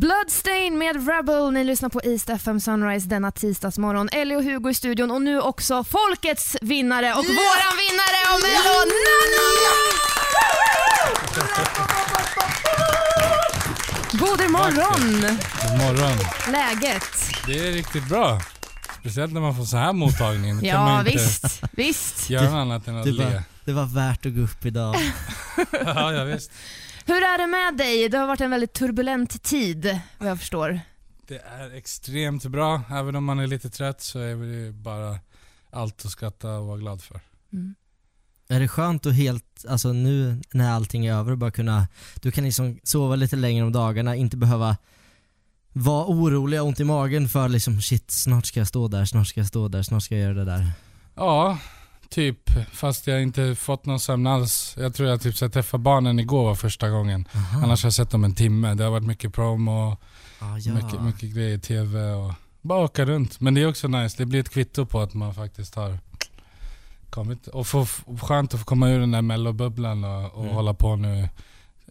Bloodstain med Rebel. Ni lyssnar på East FM Sunrise denna tisdagsmorgon. Ellie och Hugo i studion och nu också folkets vinnare och våran vinnare av Mello, Nano! God morgon! God morgon. Läget? Det är riktigt bra. Speciellt när man får så här mottagning. Då kan Ja man inte visst, visst. göra annat än att Det le. var, det var värt att gå upp idag. ja, ja, visst. Hur är det med dig? Det har varit en väldigt turbulent tid vad jag förstår. Det är extremt bra. Även om man är lite trött så är det bara allt att skratta och vara glad för. Mm. Är det skönt att helt, alltså nu när allting är över, bara kunna, du kan liksom sova lite längre om dagarna, inte behöva vara orolig och ont i magen för liksom shit, snart ska jag stå där, snart ska jag stå där, snart ska jag göra det där. Ja, typ. Fast jag inte fått någon sömn alls. Jag tror jag typ så jag träffade barnen igår var första gången. Aha. Annars har jag sett dem en timme. Det har varit mycket promo, ah, ja. mycket, mycket grejer i TV och bara åka runt. Men det är också nice. Det blir ett kvitto på att man faktiskt har kommit. Och få, skönt att få komma ur den där mellobubblan och, och Mm. hålla på nu.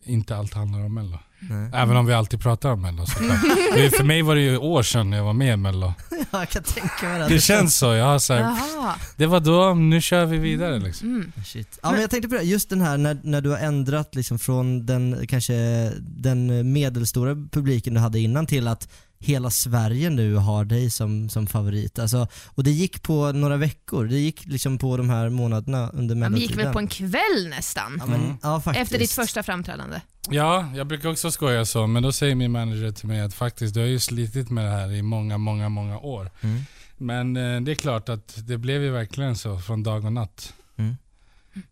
Inte allt handlar om mello. Nej. Även om vi alltid pratar om mello såklart. För mig var det ju år sedan jag var med i mello. Ja, jag kan tänka mig det. Det känns så. Jag har så här, Jaha. det var då, nu kör vi vidare liksom. Mm. Shit. Ja, men jag tänkte på det, just den här när, när du har ändrat liksom från den kanske den medelstora publiken du hade innan till att hela Sverige nu har dig som, som favorit. Alltså, och det gick på några veckor, det gick liksom på de här månaderna under Ja, vi gick väl på en kväll nästan. Ja, men, Mm. ja, faktiskt. Efter ditt första framträdande. Ja, jag brukar också skoja så, men då säger min manager till mig att faktiskt, du har ju slitit med det här i många, många, många år. Mm. Men eh, det är klart att det blev ju verkligen så från dag och natt. Mm.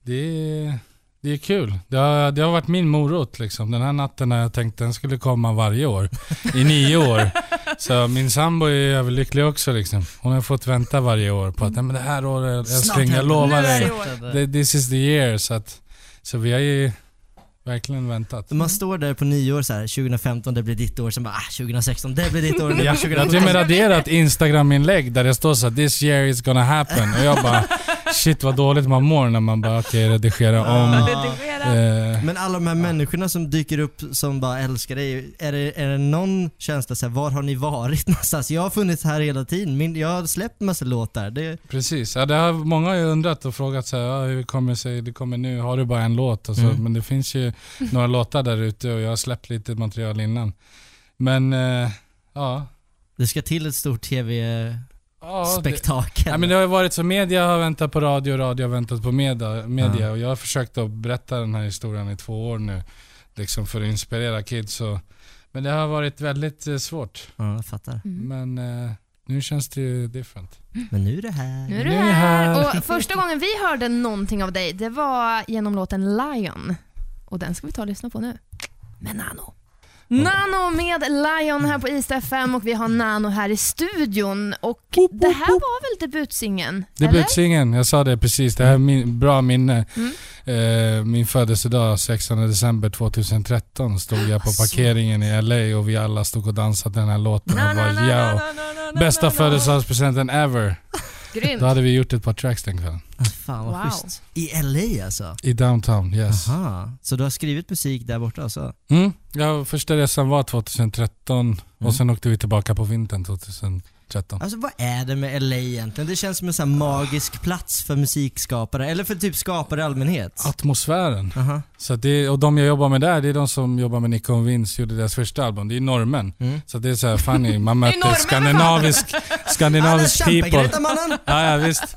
Det, är, det är kul. Det har, det har varit min morot liksom. Den här natten har jag tänkt den skulle komma varje år. I nio år. Så min sambo är överlycklig också liksom. Hon har fått vänta varje år på att men det här året älskling, jag lovar dig. det. Det- This is the year. Så, att, så vi har ju verkligen väntat. Man står där på nyår så här, 2015 det blir ditt år, sen bara ah, 2016 det blir ditt år, Jag, blir jag har 2017. till och med raderat Instagram-inlägg där det står så här, this year is gonna happen. Och jag bara, shit vad dåligt man mår när man bara, okej redigera om. Eh, Men alla de här människorna som dyker upp som bara älskar dig, är det, är det någon känsla såhär, var har ni varit någonstans? Jag har funnits här hela tiden, Min, jag har släppt massa låtar. Det, precis, ja, det har, många har ju undrat och frågat så här, ja, hur kommer det sig, det kommer nu, har du bara en låt? Och så, Mm. Men det finns ju några låtar där ute och jag har släppt lite material innan. Men, eh, ja. det ska till ett stort ja det, tv-spektakel. Ja, men det har ju varit så, media har väntat på radio, radio har väntat på media, media Ja. och jag har försökt att berätta den här historien i två år nu. Liksom för att inspirera kids. Och, men det har varit väldigt eh, svårt. Ja, jag fattar. Mm. Men eh, nu känns det ju different. Men nu är det här. Nu är du Nu är jag här. här. Och första gången vi hörde någonting av dig, det var genom låten Lion. Och den ska vi ta och lyssna på nu. Med Nano. Med Lion här på East FM och vi har Nano här i studion. Och det här var väl debutsingen? Debutsingen, jag sa det precis. Det här är min, bra minne. Mm. Eh, min födelsedag 16 december 2013 stod jag på parkeringen i LA och vi alla stod och dansade den här låten och bara na, ja. na, na, na, na, Bästa födelsedagspresenten ever. Grymt. Då hade vi gjort ett par tracks den kvällen. Fan vad Wow. schysst. I LA alltså? I downtown, yes. Aha. Så du har skrivit musik där borta alltså? Mm. Ja, första resan var 2013 Mm. och sen åkte vi tillbaka på vintern 2013. Alltså vad är det med LA egentligen? Det känns som en sån här magisk plats för musikskapare, eller för typ skapare i allmänhet. Atmosfären. Aha. Så att det, och de jag jobbar med där, det är de som jobbar med Nico och Vince, gjorde deras första album. Det är norrmän. Mm. Så det är så här funny, man möter skandinavisk, skandinavisk people. Ja, ja visst.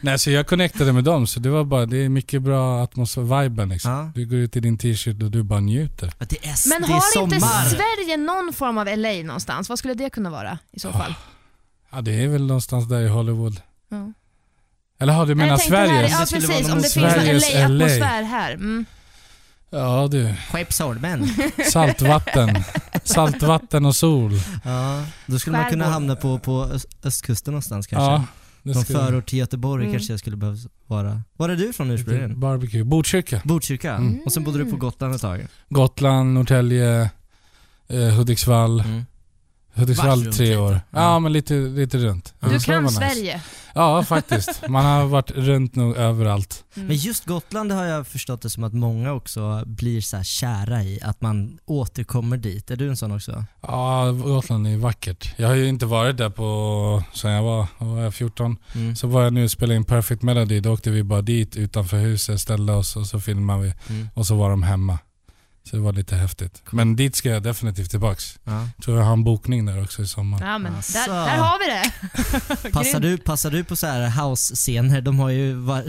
Nej, så jag connectade med dem, så det var bara, det är mycket bra atmosfär, viben liksom. Ja. Du går ut i din t-shirt och du bara njuter. Ja, Det är, Men det är har inte. Sverige någon form av LA någonstans? Vad skulle det kunna vara i så fall? Ja, det är väl någonstans där i Hollywood. Ja. Eller har du menar Sverige? Här, ja precis, om det finns Sveriges någon LA. LA-atmosfär här. Mm. Ja du, Skeppsholmen. saltvatten. Saltvatten och sol. Ja, då skulle man kunna hamna på, på öst- östkusten någonstans kanske. Ja, det Någon skulle- förort till Göteborg Mm. kanske jag skulle behöva vara. Var är du från ursprungligen? Barbecue. Botkyrka. Botkyrka? Mm. Och sen bodde du på Gotland ett tag? Gotland, Norrtälje, eh, Hudiksvall. Mm. Hudiksvall tre runt år. Ja, Ja. men lite, lite runt. Du kan var nice. Sverige. Ja, faktiskt. Man har varit runt nog överallt. Mm. Men just Gotland har jag förstått det som att många också blir så här kära i, att man återkommer dit. Är du en sån också? Ja, Gotland är vackert. Jag har ju inte varit där på, sen jag var, var jag 14. Mm. Så var jag nu och spelade in Perfect Melody. Då åkte vi bara dit utanför huset, ställde oss och så filmade vi. Mm. Och så var de hemma. Så det var lite häftigt. Men dit ska jag definitivt tillbaks. Ja. Tror jag har en bokning där också i sommar. Ja, men Asså. där, där har vi det. Passar, du, passar du på så här house-scener? De har ju, var,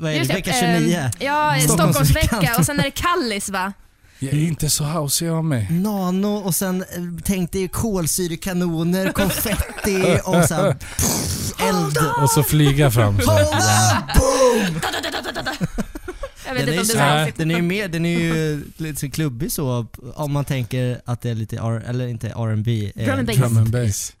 vad är det, vecka ehm, 29? Ja, Stockholmsveckan. Stockholmsvecka och sen är det Kallis va? Jag är inte så houseig av mig. Nano och sen eh, tänk dig kolsyrekanoner, konfetti och så här, pff, eld. Och så flyga fram så. Hold up! Boom! Jag vet Den är, inte ju om så, det är den är ju mer, den är ju lite klubbig så om man tänker att det är lite, R, eller inte R&B eh, Drum and bass. Drum and bass.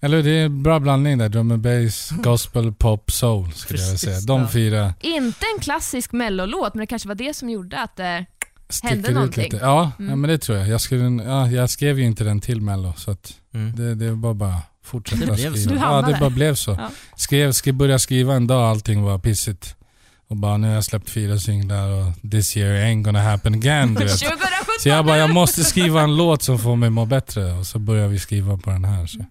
Eller det är en bra blandning där. Drum and bass, gospel, pop, soul skulle jag vilja säga. Precis, De ja. fyra Inte en klassisk mellolåt, men det kanske var det som gjorde att eh, det... sticker ut någonting. lite. Ja, Mm. ja, men det tror jag. Jag, skulle, ja, jag skrev ju inte den till Mello så att Mm. det, det var bara fortsätta Det blev så. skriva. Du Ja, det bara blev så. Ja. Skrev, skrev, började skriva en dag allting var pissigt. Och bara nu har jag släppt fyra singlar och this year ain't gonna happen again. Du vet. 2017 Så jag bara, jag måste skriva en låt som får mig må bättre. Och så började vi skriva på den här. Så.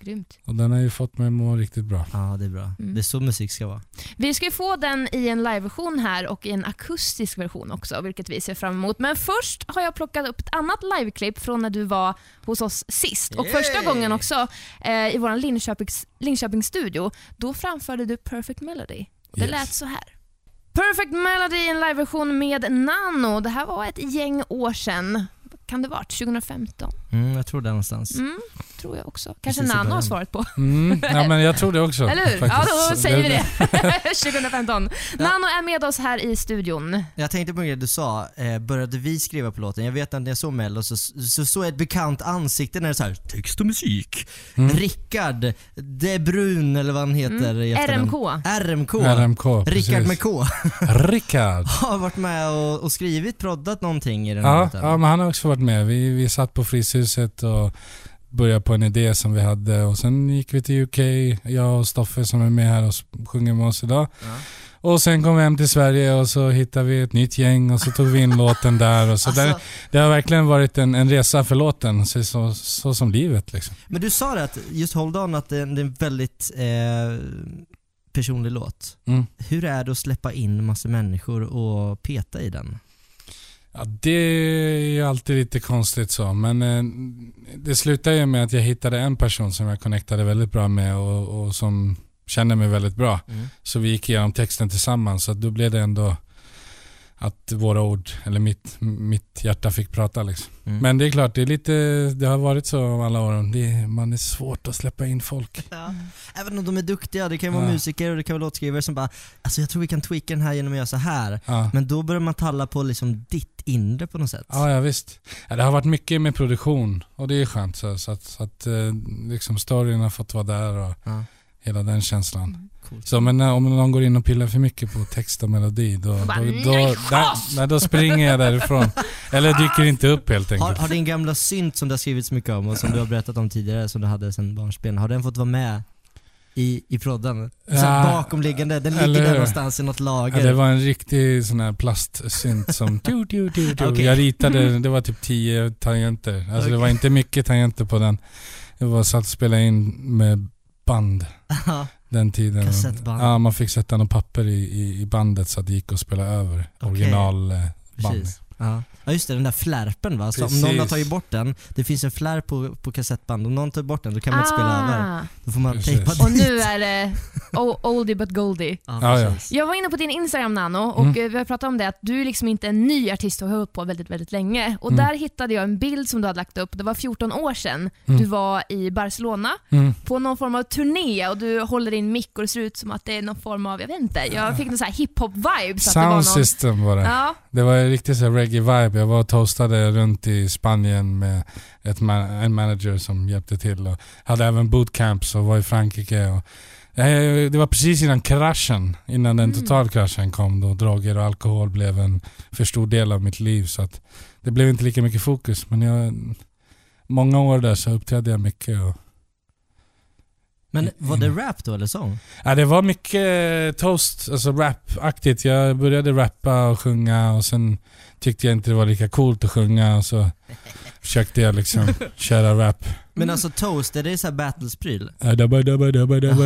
Grymt. Och den har ju fått mig att må riktigt bra. Ja, det är bra. Mm. Det är så musik ska vara. Vi ska ju få den i en liveversion här och i en akustisk version också, vilket vi ser fram emot. Men först har jag plockat upp ett annat liveklipp från när du var hos oss sist. Och första Yay! gången också eh, i vår Linköpings, Linköpingsstudio. Då framförde du Perfect Melody. Det Yes. lät så här. Perfect Melody i en liveversion med Nano. Det här var ett gäng år sedan. Kan det varit? 2015? Mm, jag tror det någonstans. Mm, tror jag också. Kanske Precis i Nano har svaret på. Mm, ja, men jag tror det också. Eller hur? Ja, då Så säger vi det. 2015. Nano är med oss här i studion. Jag tänkte på en grej du sa, eh, började vi skriva på låten? Jag vet att när jag såg Mello så så såg jag ett bekant ansikte när det är så här text och musik. Mm. Rickard De Brun eller vad han heter i efternamn. RMK. RMK. RMK. Rickard med K. Rickard. har varit med och, och skrivit, proddat någonting i den här Ja, låten. ja, men han har också varit med. Vi, vi satt på Fryshuset och började på en idé som vi hade och sen gick vi till UK, jag och Stoffe som är med här och sjunger med oss idag. Ja. Och sen kom vi hem till Sverige och så hittade vi ett nytt gäng och så tog vi in låten där. Och så Alltså, där, det har verkligen varit en, en resa för låten, så, så, så som livet liksom. Men du sa det att, just Hold On, att det är en väldigt eh, personlig låt. Mm. Hur är det att släppa in massa människor och peta i den? Ja, det är ju alltid lite konstigt så, men eh, det slutade ju med att jag hittade en person som jag connectade väldigt bra med och, och som kände mig väldigt bra. Så vi gick igenom texten tillsammans, så då blev det ändå att våra ord, eller mitt, mitt hjärta fick prata liksom. Mm. Men det är klart, det, är lite, det har varit så alla åren. Det, är- man är svårt att släppa in folk. Ja. Även om de är duktiga, det kan vara Ja. musiker och det kan vara låtskrivare som bara Alltså jag tror vi kan tweaka den här genom att göra så här. Ja. Men då börjar man talla på liksom ditt inre på något sätt. Ja, ja visst. Ja, det har varit mycket med produktion och det är skönt. Så, så att, så att eh, liksom storyn har fått vara där och Ja, hela den känslan. coolt. Så men när, om någon går in och pillar för mycket på text och melodi då, då, Bara, då, "Nej, där, nej, då springer jag därifrån. Eller dyker inte upp helt Har, enkelt. har din gamla synt som du har skrivit så mycket om och som du har berättat om tidigare, som du hade sen barnsben, har den fått vara med i, i prodden? Så Ja, bakomliggande, den ligger där någonstans i något Ja, lager. det var en riktig sån här plastsynt som... Du, du, du, du. Okej. Jag ritade, det var typ 10 tangenter. Alltså det var inte mycket tangenter på den. Det var satt och spelade in med band Ja, den tiden. Kassettband. Ja, man fick sätta något papper i, i, i bandet så att det gick att spela över Okej. original eh, band. precis. Ja. ja just det, den där flärpen va? Så om Precis. någon har tagit bort den, det finns en flärp på, på kassettband, om någon tar bort den då kan man inte spela över. Ah. Då får man Precis. tejpa Och dit. nu är det o- oldie but goldie. Ja, Ja, ja. precis. Jag var inne på din Instagram Nano och Mm. eh, vi har pratat om det att du är liksom inte en ny artist och har hållit på väldigt, väldigt länge. Och Mm. där hittade jag en bild som du hade lagt upp. Det var 14 år sedan. Mm. Du var i Barcelona Mm. på någon form av turné och du håller din mick och det ser ut som att det är någon form av, jag vet inte, jag fick någon så här hiphop-vibe. så att det var någon- Sound system var det. Ja, Det var en riktig så här reggae-vibe. Jag var och toastade runt i Spanien med ett ma- en manager som hjälpte till. Och hade även bootcamps och var i Frankrike. Och, Eh, det var precis innan kraschen, innan den Mm. totalkraschen kom då droger och alkohol blev en för stor del av mitt liv. Så att det blev inte lika mycket fokus. Men jag många år där så uppträdde jag mycket. Och, Men var det rap då eller sång? ja, det var mycket toast, alltså rap-aktigt. Jag började rappa och sjunga och sen tyckte jag inte det var lika coolt att sjunga och så försökte jag liksom köra rap. Men alltså toast, är det så här battlespryl? Ja,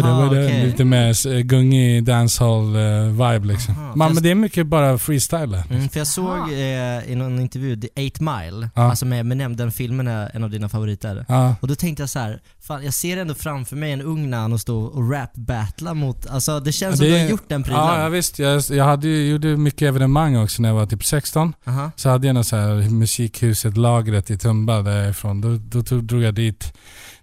Aha. Lite mer eh, gungig dancehall-vibe liksom. Aha, Man, men det är mycket bara freestyle. Mm, för jag såg eh, i någon intervju, The 8 Mile, Ja. alltså med Eminem, den filmen är en av dina favoriter. Ja. Och då tänkte jag så här, fan jag ser ändå framför mig en ung Nano stå och rap-battla mot, alltså det känns som Det- du har gjort den prylen. Ja, ja visst. Jag, jag hade, ju- gjorde mycket evenemang också när jag var typ 16. Aha. Så hade jag något så här musikhuset, lagret i Tumba därifrån. Då, då tog, drog jag dit.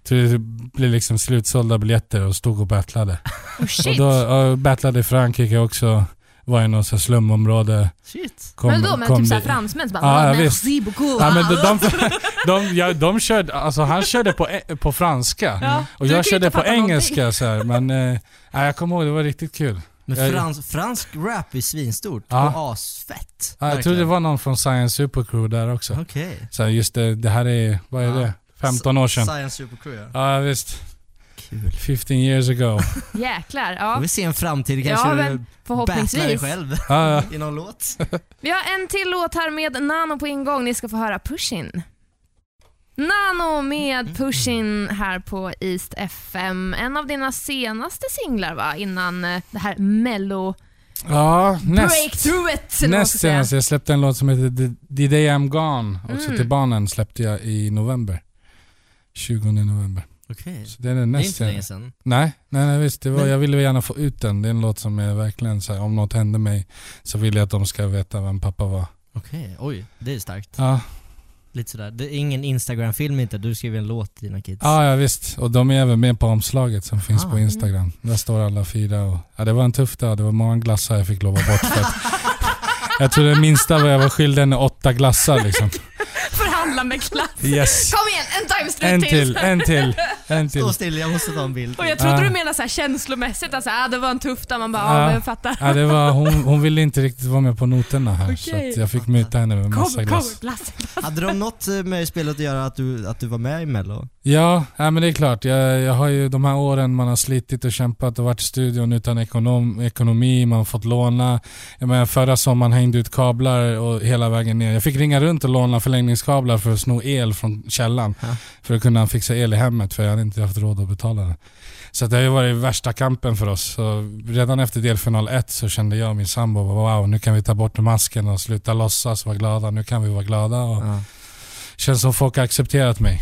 Det blev liksom slutsålda biljetter och stod och battlade. Oh, Och shit. då och battlade i Frankrike också. Var i något så här slumområde. Shit. Kom, men då med kom typ såhär fransmän så bara Ja, ja, "Ah, visst. Ja, men de, de, de, ja, de körde, alltså han körde på, e- på franska. Ja, Och du jag körde på engelska så här, men ja, jag kommer ihåg, det var riktigt kul. Men frans, fransk rap är svinstort Ja. och asfett. Ja, jag tror det Verkligen. var någon från Science Supercrew där också. Okej. Så här, just det, det här är, vad är Ja. det? 15 år sedan. Science Supercrew ja. Ja visst. Kul. 15 years ago. Jäklar, Får ja. vi se en framtid kanske Ja, men battlar dig förhoppningsvis. själv Ja, ja. i någon låt. Vi har en till låt här med Nano på ingång. Ni ska få höra Pushin. Nano med Pushin här på East FM. En av dina senaste singlar va? Innan eh, det här mello ja näst, näst senast. Jag släppte en låt som heter The, The Day I'm Gone. Också Mm. till barnen släppte jag i november. 20 november. Okej. Så det är det Det är näst inte länge sedan. Nej, nej, nej visst. Det var, jag ville gärna få ut den. Det är en låt som är verkligen så här, om något händer mig så vill jag att de ska veta vem pappa var. Okej, oj. Det är starkt. Ja, Lite sådär. Det är ingen Instagram-film inte, du skriver en låt till dina kids. ja, ja visst. Och de är även med på omslaget som finns Ah. på Instagram. Där står alla fyra. Och, ja, det var en tuff dag. Det var många glassar jag fick lova bort. För att, jag tror det minsta var jag var skyldig henne åtta glassar liksom. Förhandla med klass. Yes. Kom igen, en timestrip En till, en till, en till. Stå still, jag måste ta en bild. Och jag trodde Ja. du menade så här känslomässigt, alltså, ah, det var en tuff dag. Man bara, Ja. ja, men jag fattar. Ja, det var, hon, hon ville inte riktigt vara med på noterna här. Så Okej. att jag fick muta henne med massa Kom, kom, glass. glass. Hade de något med spelet att göra att du, att du var med i mello? Ja, ja men det är klart. Jag, jag har ju de här åren man har slitit och kämpat och varit i studion utan ekonom, ekonomi, man har fått låna. Jag menar, förra sommaren hängde ut kablar och hela vägen ner. Jag fick ringa runt och låna förlängningskablar för att sno el från källan. Ja. För att kunna fixa el i hemmet för jag hade inte haft råd att betala det. Så det har ju varit värsta kampen för oss. Så redan efter delfinal 1 så kände jag och min sambo wow, nu kan vi ta bort masken och sluta låtsas vara glada. Nu kan vi vara glada och Ja. känns som folk har accepterat mig.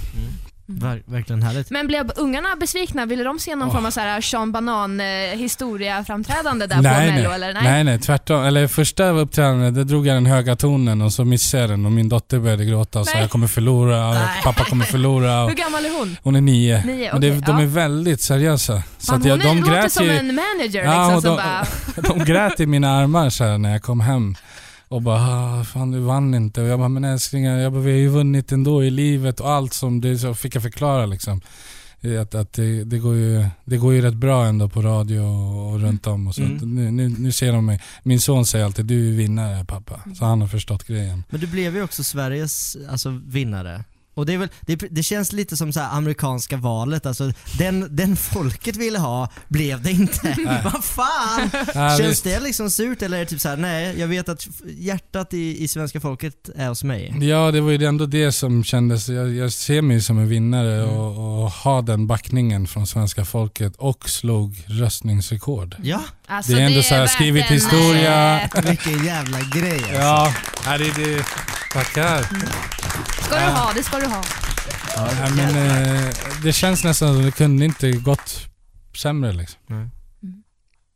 Ver, verkligen härligt. Men blev ungarna besvikna? Ville de se någon Åh. form av så här Sean Banan eh, historia framträdande där nej, på Mello? nej. Eller? nej, nej, tvärtom. Eller första uppträdandet, där drog jag den höga tonen och så missade jag den och min dotter började gråta och sa Nej. jag kommer förlora, Nej. pappa kommer förlora. Hur gammal är hon? hon är nio. Nio, Men det, de ja. är väldigt seriösa. Så Fan, att jag, hon de, låter grät som ju, en manager Ja, liksom, de- bara... de grät i mina armar så här, när jag kom hem. Och bara, "Ah, fan du vann inte. Och jag bara, men älsklingar, jag bara, vi har ju vunnit ändå i livet och allt som det så fick jag förklara liksom. Att, att det, det, går ju, det går ju rätt bra ändå på radio och, och runt om och så. Mm. Nu, nu, nu ser de mig. Min son säger alltid, du är vinnare pappa. Så han har förstått grejen. Men du blev ju också Sveriges alltså, vinnare. Och det, är väl, det, det känns lite som så här amerikanska valet, alltså den, den folket ville ha blev det inte. Vad fan! Ja, Känns visst. det liksom surt eller är det typ så här: nej jag vet att hjärtat i, i svenska folket är hos mig? Ja, det var ju ändå det som kändes. Jag, jag ser mig som en vinnare Mm. och, och ha den backningen från svenska folket och slog röstningsrekord. Ja, Alltså, Det är ändå så här, skrivit en, historia. eh, vilken jävla grej alltså. Ja, ja det, det, tackar. Ska du ha, det ska du ha. Ja, men, eh, det känns nästan som det kunde inte gått sämre liksom. Nej.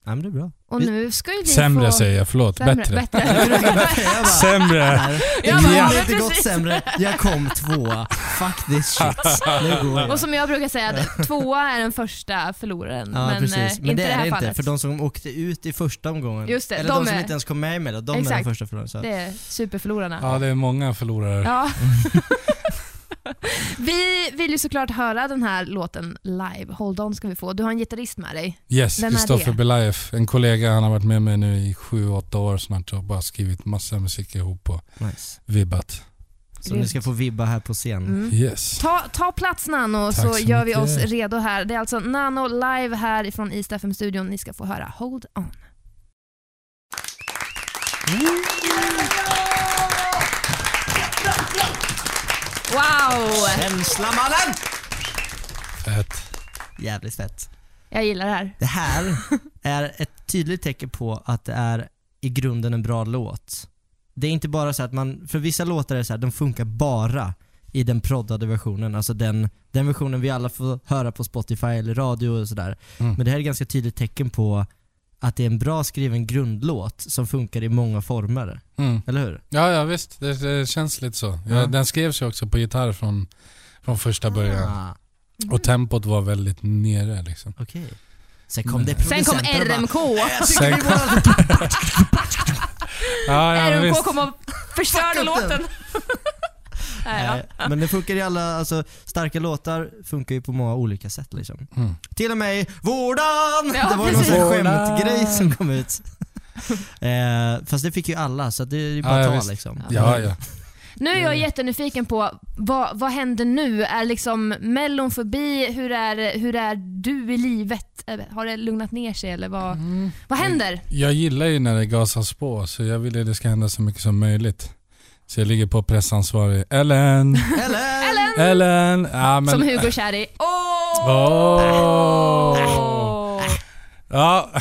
Ja, men det är bra. Och nu ska ju vi Sämre få... säger jag, förlåt. Sämre, Bättre. bättre. Jag bara, Sämre. Jag bara, ja, inte gått precis. sämre. Jag kom tvåa. Fuck this shit. Nu går Och som jag brukar säga, att tvåa är den första förloraren. Ja men precis, eh, men inte det i det är här det inte. fallet. För de som åkte ut i första omgången, Just det, eller de de, som är- inte ens kom med i Mello, de är Exakt. de första förlorarna. Så. Det är superförlorarna. Ja, det är många förlorare. Ja. vi vill ju såklart höra den här låten live. Hold on ska vi få. Du har en gitarrist med dig. Yes, Kristoffer det? Belayev. En kollega, han har varit med mig nu i sju, åtta år snart och bara skrivit massa musik ihop och Nice. vibbat. Så ni ska få vibba här på scen. Mm. Yes. Ta, ta plats Nano Tack så, så gör vi oss redo här. Det är alltså Nano live här ifrån East FM-studion. Ni ska få höra Hold On. Wow! Känslamannen! Fett. Jävligt fett. Jag gillar det här. Det här är ett tydligt tecken på att det är i grunden en bra låt. Det är inte bara så att man, för vissa låtar är det så här, de funkar bara i den proddade versionen, alltså den, den versionen vi alla får höra på Spotify eller radio och sådär. Mm. Men det här är ett ganska tydligt tecken på att det är en bra skriven grundlåt som funkar i många former. Mm. Eller hur? Ja, ja visst. Det, det känns lite så. Ja, Ja. Den skrevs ju också på gitarr från, från första början. Ah, Och tempot var väldigt nere liksom. Okej. Sen kom det Sen kom och bara, RMK. Sen kom... ja, ja, RMK kom och förstörde låten. Nej, men det funkar i alla, alltså starka låtar funkar ju på många olika sätt liksom. Mm. Till och med Vårdan! Ja, det var ju någon sån skämtgrej som kom ut. eh, fast det fick ju alla så det är ju bara Ja, att ta liksom. Ja, ja. Nu är jag jättenyfiken på vad, vad händer nu? Är liksom mellon förbi? Hur är, hur är du i livet? Eh, Har det lugnat ner sig eller vad, vad händer? Jag gillar ju när det gasas på, så jag vill att det ska hända så mycket som möjligt. Så jag ligger på pressansvarig. Ellen! Ellen! Ellen! Ja, men... Som Hugo kär i. Åh! Åh! Ja,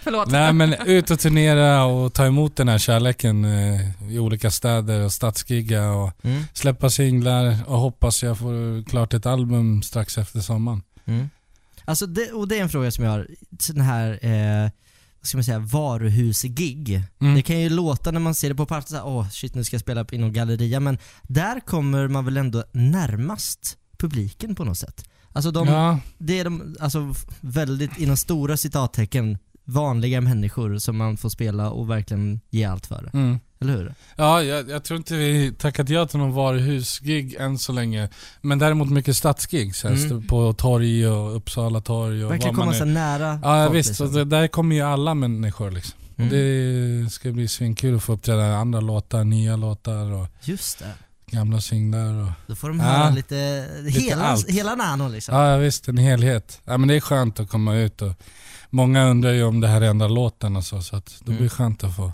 Förlåt. nej men ut och turnera och ta emot den här kärleken eh, i olika städer och stadsgigga och Mm. släppa singlar och hoppas jag får klart ett album strax efter sommaren. Mm. Alltså det, och det är en fråga som jag har, sån här, eh, ska man säga, varuhusgig. Mm. Det kan ju låta när man ser det på party såhär, åh shit nu ska jag spela på inom galleria, men där kommer man väl ändå närmast publiken på något sätt. Alltså de, Ja, det är de, alltså väldigt, inom stora citattecken, vanliga människor som man får spela och verkligen ge allt för. mm. Eller hur? ja jag, jag tror inte vi tackat ja till någon varuhusgig än så länge. Men däremot mycket stadsgig. Mm. på torg och Uppsala torg och Verkligen komma så är. nära Ja folk, visst, liksom. det, där kommer ju alla människor liksom. Mm. Det ska bli svinkul att få uppträda andra låtar, nya låtar och Just det. gamla singlar. Och... Då får de Ja. höra lite, hela, allt. hela Nano liksom. Ja visst, en helhet. Ja, men det är skönt att komma ut och många undrar ju om det här är enda låten och så, så att det Mm. blir skönt att få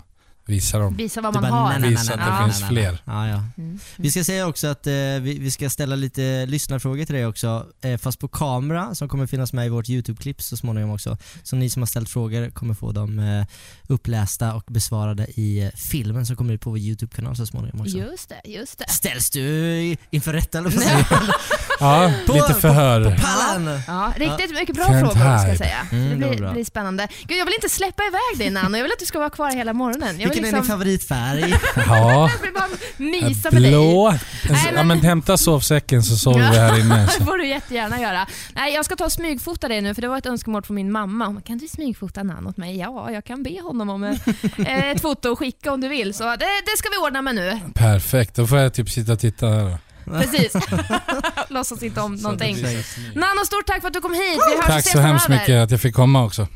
visa dem. Visa vad Det man bara, har. nej, nej, Visa nej, att det nej, finns nej, fler. Ja, ja. Mm. Vi ska säga också att eh, vi, vi ska ställa lite lyssnarfrågor till dig också, eh, fast på kamera som kommer finnas med i vårt YouTube-klipp så småningom också. Så ni som har ställt frågor kommer få dem eh, upplästa och besvarade i eh, filmen som kommer ut på vår YouTube-kanal så småningom också. Just det, just det. Ställs du inför rätta eller vad? Ja, På- lite förhör. Pallen! Ja, riktigt mycket bra Can't frågor ska jag säga. Mm, det det blir, bra. blir spännande. Gud, jag vill inte släppa iväg dig Nano, jag vill att du ska vara kvar hela morgonen. Jag vill Vilken är din liksom, favoritfärg? Ja, mysa med dig. Nej, Ja men- men hämta sovsäcken så sover vi här inne. Det får du jättegärna göra. Nej, jag ska ta och smygfota dig nu för det var ett önskemål från min mamma. Hon Kan du smygfota Nano åt mig? Ja, jag kan be honom om eh, ett foto och skicka om du vill. Så det, det ska vi ordna med nu. Perfekt, då får jag typ sitta och titta här då. Precis. Låtsas inte om någonting. Nano, stort tack för att du kom hit. Vi hörs Tack så hemskt mycket att jag fick komma också.